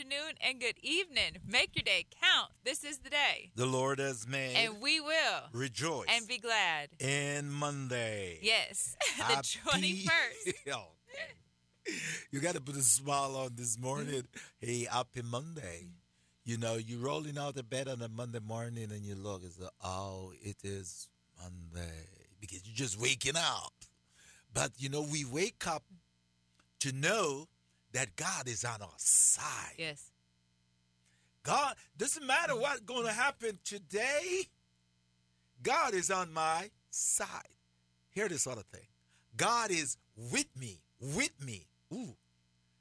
Afternoon, and good evening. Make your day count. This is the day. The Lord has made. And we will rejoice and be glad. in Monday. Yes, the 21st. you got to put a smile on this morning. Hey, happy Monday. You know, you're rolling out of bed on a Monday morning and you look, it's like, oh, it is Monday because you're just waking up. But, you know, we wake up to know that God is on our side. Yes. God, doesn't matter mm. what's going to happen today, God is on my side. Hear this other thing God is with me, with me. Ooh,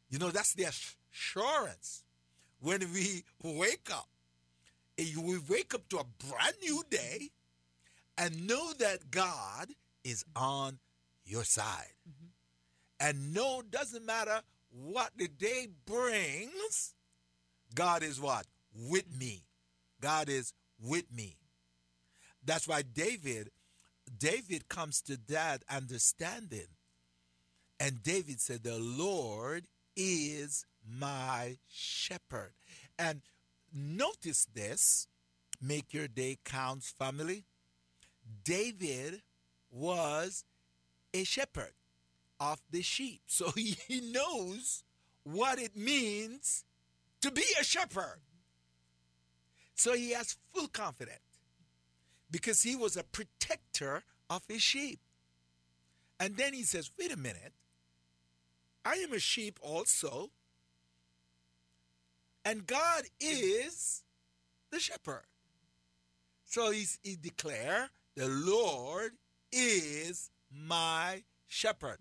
you know, that's the assurance when we wake up. and We wake up to a brand new day and know that God is on your side. Mm-hmm. And no, doesn't matter what the day brings, God is what? With me. God is with me. That's why David, David comes to that understanding. And David said, The Lord is my shepherd. And notice this, make your day counts, family. David was a shepherd of the sheep. So he knows what it means to be a shepherd. So he has full confidence because he was a protector of his sheep. And then he says, wait a minute, I am a sheep also, and God is the shepherd. So he's, he declare, the Lord is my shepherd.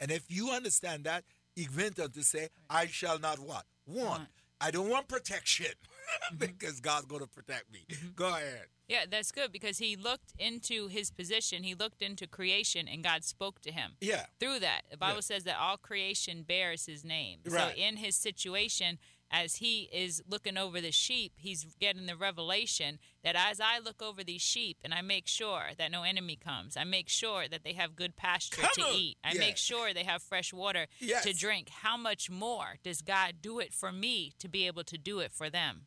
And if you understand that, he went on to say, I shall not what? Want. Want. I don't want protection mm-hmm. because God's going to protect me. Mm-hmm. Go ahead. Yeah, that's good because he looked into his position, he looked into creation, and God spoke to him. Yeah. Through that, the Bible Yeah. says that all creation bears his name. Right. So, in his situation, as he is looking over the sheep, he's getting the revelation that as I look over these sheep and I make sure that no enemy comes, I make sure that they have good pasture Come to on. eat, I Yeah. make sure they have fresh water Yes. to drink. How much more does God do it for me to be able to do it for them?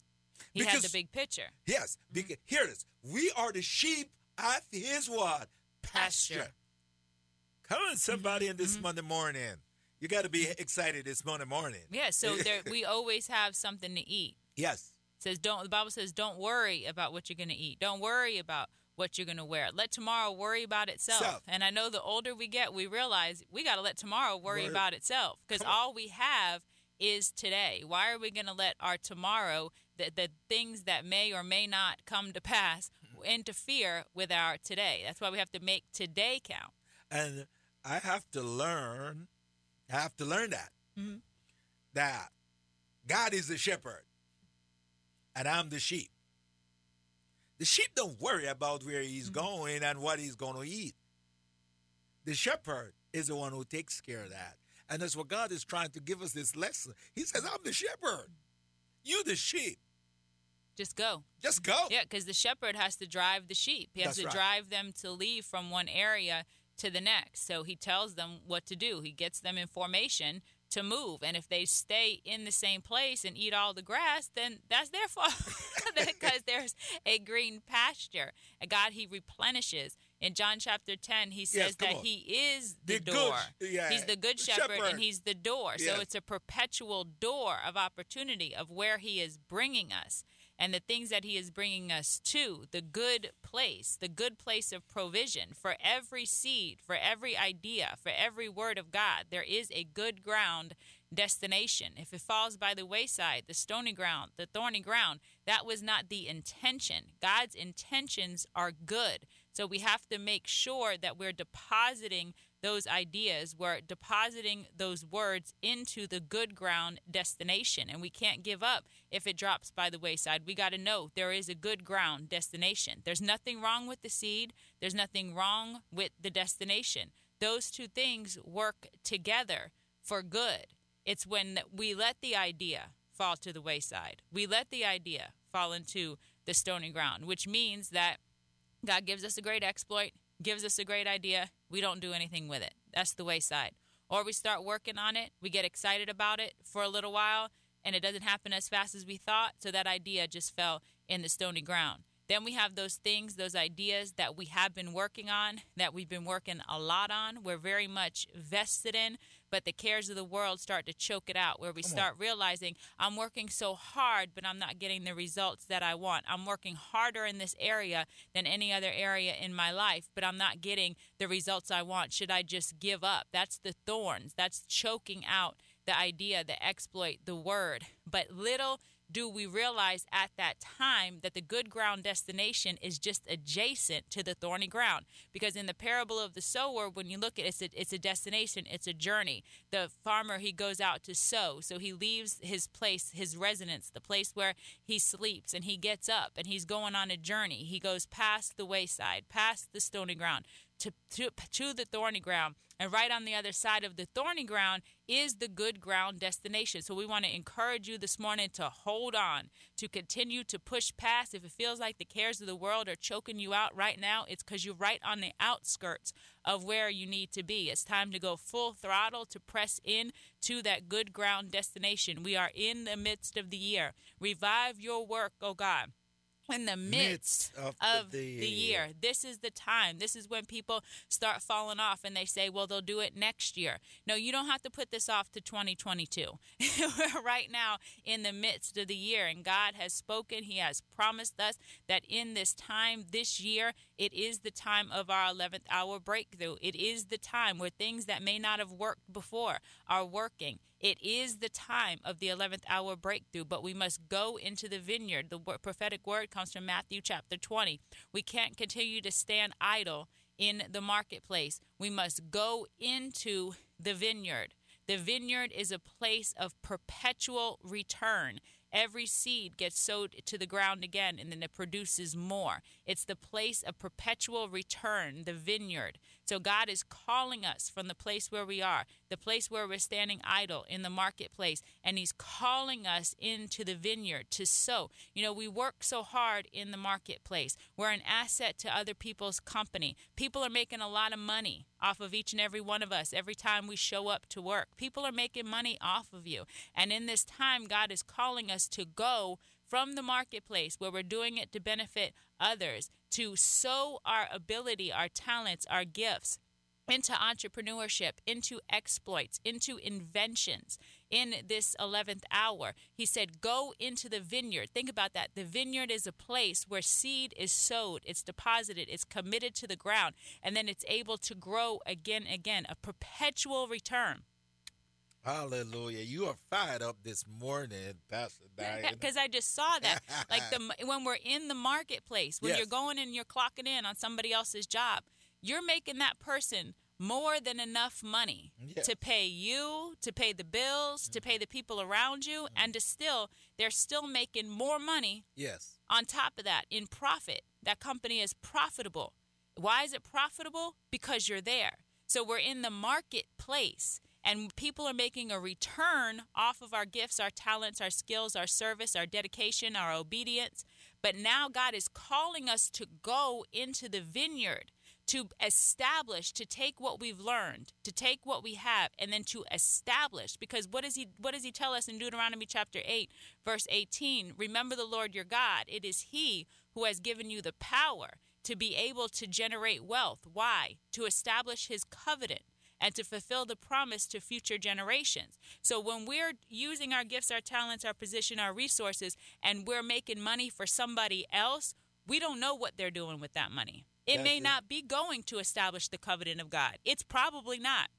He had the big picture. Yes. Because, here it is. We are the sheep of his what? Pasture. Pasture. Come on, somebody in Mm-hmm. this Monday morning. You got to be excited this Monday morning. Yeah, so there, we always have something to eat. Yes. It says don't the Bible says don't worry about what you're going to eat. Don't worry about what you're going to wear. Let tomorrow worry about itself. Self. And I know the older we get, we realize we got to let tomorrow worry Worry. about itself because all we have is today. Why are we going to let our tomorrow, the, the things that may or may not come to pass, mm-hmm. interfere with our today? That's why we have to make today count. And I have to learn, have to learn that. Mhm. That God is the shepherd and I'm the sheep. The sheep don't worry about where he's Mm-hmm. going and what he's going to eat. The shepherd is the one who takes care of that. And that's what God is trying to give us this lesson. He says, I'm the shepherd. You the sheep. Just go. Just go. Yeah, because the shepherd has to drive the sheep. He has That's to right. drive them to leave from one area to the next. So he tells them what to do. He gets them in formation to move. And if they stay in the same place and eat all the grass, then that's their fault because there's a green pasture. And God, He replenishes. In John chapter 10, He says come that on. He is the, The good- door. yeah, He's the good shepherd, shepherd. and He's the door. Yes. So it's a perpetual door of opportunity of where He is bringing us and the things that he is bringing us to the good place, the good place of provision for every seed, for every idea, for every word of God. There is a good ground destination. If it falls by the wayside, the stony ground, the thorny ground, that was not the intention. God's intentions are good. So we have to make sure that we're depositing those ideas, we're depositing those words into the good ground destination. And we can't give up if it drops by the wayside. We got to know there is a good ground destination. There's nothing wrong with the seed, there's nothing wrong with the destination. those two things work together for good. It's when we let the idea fall to the wayside. We let the idea fall into the stony ground, which means that God gives us a great exploit, gives us a great idea, we don't do anything with it. That's the wayside. Or we start working on it, we get excited about it for a little while, and it doesn't happen as fast as we thought, so that idea just fell in the stony ground. Then we have those things, those ideas that we have been working on, that we've been working a lot on, we're very much vested in, but the cares of the world start to choke it out, where we Come start on. realizing I'm working so hard, but I'm not getting the results that I want. I'm working harder in this area than any other area in my life, but I'm not getting the results I want. Should I just give up? That's the thorns, that's choking out the idea, the exploit, the word. But little do we realize at that time that the good ground destination is just adjacent to the thorny ground? Because in the parable of the sower when you look at it it's a, it's a destination it's a journey. The farmer he goes out to sow. So he leaves his place his residence the place where he sleeps and he gets up and he's going on a journey. He goes past the wayside past the stony ground to, to, the thorny ground. And right on the other side of the thorny ground is the good ground destination. So we want to encourage you this morning to hold on, to continue to push past. If it feels like the cares of the world are choking you out right now, it's because you're right on the outskirts of where you need to be. It's time to go full throttle to press in to that good ground destination. We are in the midst of the year. Revive your work, oh God in the midst, midst of, of, the, the year. This is the time. This is when people start falling off and they say, well, they'll do it next year. No, you don't have to put this off to 2022. We're right now in the midst of the year, and God has spoken. He has promised us that in this time, this year, it is the time of our 11th hour breakthrough. It is the time where things that may not have worked before are working. It is the time of the 11th hour breakthrough, but we must go into the vineyard. The prophetic word comes from Matthew chapter 20. We can't continue to stand idle in the marketplace. We must go into the vineyard. The vineyard is a place of perpetual return. Every seed gets sowed to the ground again and then it produces more. It's the place of perpetual return, the vineyard. So God is calling us from the place where we are, the place where we're standing idle in the marketplace, and He's calling us into the vineyard to sow. You know, we work so hard in the marketplace. We're an asset to other people's company. People are making a lot of money off of each and every one of us every time we show up to work. People are making money off of you. And in this time, God is calling us to go from the marketplace where we're doing it to benefit others, to sow our ability, our talents, our gifts into entrepreneurship, into exploits, into inventions in this 11th hour. He said, Go into the vineyard. Think about that. The vineyard is a place where seed is sowed, it's deposited, it's committed to the ground, and then it's able to grow again, again, a perpetual return. Hallelujah. You are fired up this morning, Pastor Diane. Because I just saw that. like the when we're in the marketplace, when yes. you're going and you're clocking in on somebody else's job, you're making that person more than enough money yes. to pay you, to pay the bills, mm-hmm. to pay the people around you, mm-hmm. and to still they're still making more money. Yes. On top of that, in profit. That company is profitable. Why is it profitable? Because you're there. So we're in the marketplace and people are making a return off of our gifts, our talents, our skills, our service, our dedication, our obedience. But now God is calling us to go into the vineyard to establish to take what we've learned to take what we have and then to establish. Because what does he what does he tell us in Deuteronomy chapter 8 verse 18 remember the Lord your God. It is he who has given you the power to be able to generate wealth. Why? To establish his covenant and to fulfill the promise to future generations. So when we're using our gifts, our talents, our position, our resources, and we're making money for somebody else, we don't know what they're doing with that money. It That's may it. not be going to establish the covenant of God. It's probably not.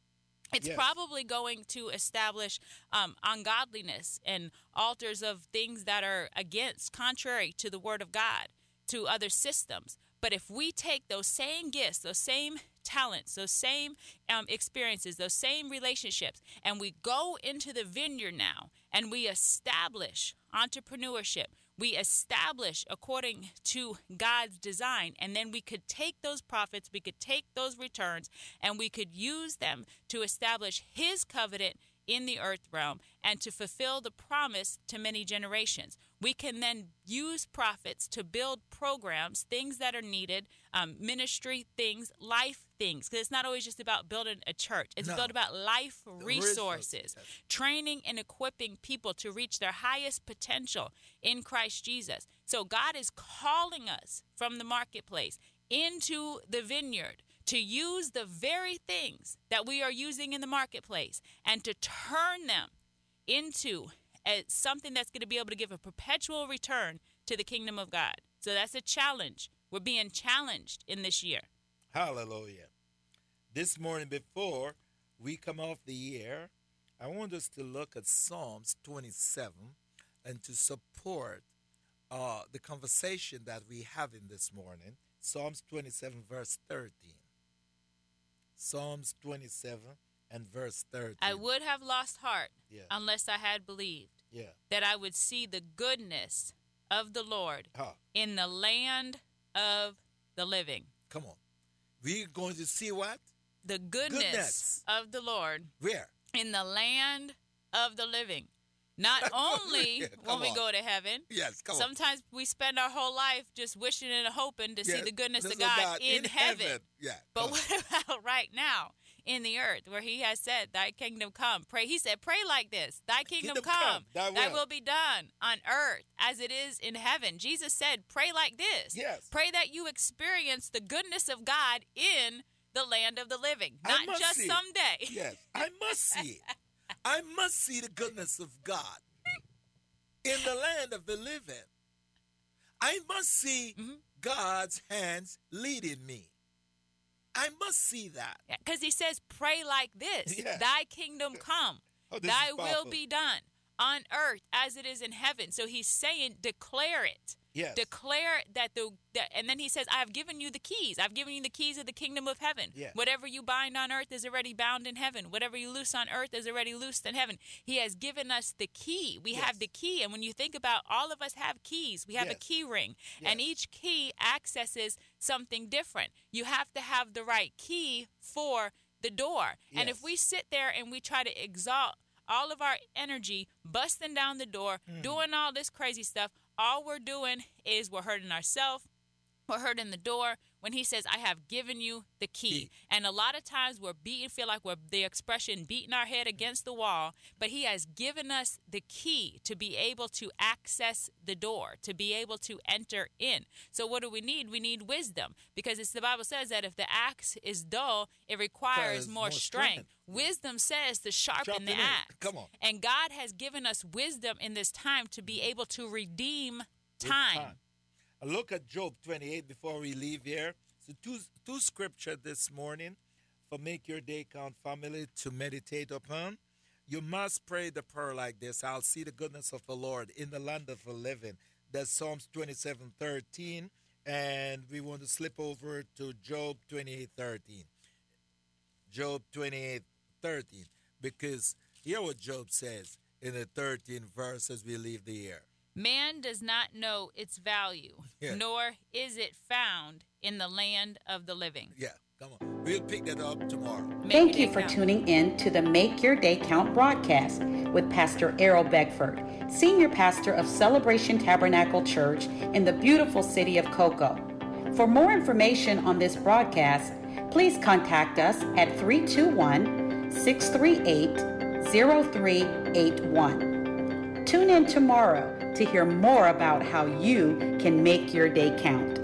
It's yes. probably going to establish um, ungodliness and altars of things that are against, contrary to the word of God, to other systems. But if we take those same gifts, those same talents, those same um, experiences, those same relationships, and we go into the vineyard now and we establish entrepreneurship, we establish according to God's design. And then we could take those profits, we could take those returns, and we could use them to establish His covenant in the earth realm and to fulfill the promise to many generations. We can then use profits to build programs, things that are needed, um, ministry things, life things. Because it's not always just about building a church, it's No. built about life resources, yes. training and equipping people to reach their highest potential in Christ Jesus. So God is calling us from the marketplace into the vineyard to use the very things that we are using in the marketplace and to turn them into a, something that's going to be able to give a perpetual return to the kingdom of God. So that's a challenge. We're being challenged in this year. Hallelujah. This morning, before we come off the air, I want us to look at Psalms 27 and to support uh, the conversation that we have in this morning. Psalms 27, verse 13. Psalms 27 and verse 13. I would have lost heart Yeah. unless I had believed Yeah. that I would see the goodness of the Lord Ha. in the land of the living. Come on. We're going to see what? The goodness, Goodness. of the Lord Where? in the land of the living. Not only Yeah, when we on. go to heaven, Yes, come on. sometimes we spend our whole life just wishing and hoping to see the goodness of is God, in, heaven. Yeah. But what about right now in the earth where he has said, Thy kingdom come? Pray. He said, Pray like this Thy kingdom, Kingdom come, come, thy will." be done on earth as it is in heaven. Jesus said, Pray like this. Yes. Pray that you experience the goodness of God in the land of the living, not just someday. Yes, I must see it. I must see the goodness of God in the land of the living. I must see Mhm. God's hands leading me. I must see that. Because he says, Pray like this Yes. Thy kingdom come, Oh, thy will be done on earth as it is in heaven. So he's saying, Declare it. Yes. Declare that the that, and then he says, I have given you the keys. I've given you the keys of the kingdom of heaven. Yes. Whatever you bind on earth is already bound in heaven. Whatever you loose on earth is already loosed in heaven. He has given us the key. We Yes. have the key. And when you think about all of us have keys, we have a key ring. And each key accesses something different. You have to have the right key for the door. And if we sit there and we try to exalt all of our energy busting down the door, Mm. doing all this crazy stuff, all we're doing is we're hurting ourselves. We're hurting the door when he says, I have given you the key. And a lot of times we're beating, feel like we're the expression beating our head against the wall, but he has given us the key to be able to access the door, to be able to enter in. So what do we need? We need wisdom because it's the Bible says that if the axe is dull, it requires more, more strength. strength. Wisdom says to sharpen, Sharpen the axe. Come on. And God has given us wisdom in this time to be able to redeem With time. I Look at Job 28 before we leave here. So two, two scripture this morning for Make Your Day Count family to meditate upon. You must pray the prayer like this. I'll see the goodness of the Lord in the land of the living. That's Psalms 27, 13. And we want to slip over to Job 28, 13. Job 28, 13. Because hear what Job says in the 13th verses we leave the year. Man does not know its value, Yeah. nor is it found in the land of the living. Yeah, come on. We'll pick that up tomorrow. Make Thank you for count. tuning in to the Make Your Day Count broadcast with Pastor Errol Beckford, Senior Pastor of Celebration Tabernacle Church in the beautiful city of Cocoa. For more information on this broadcast, please contact us at 321 638 0381. Tune in tomorrow to hear more about how you can make your day count.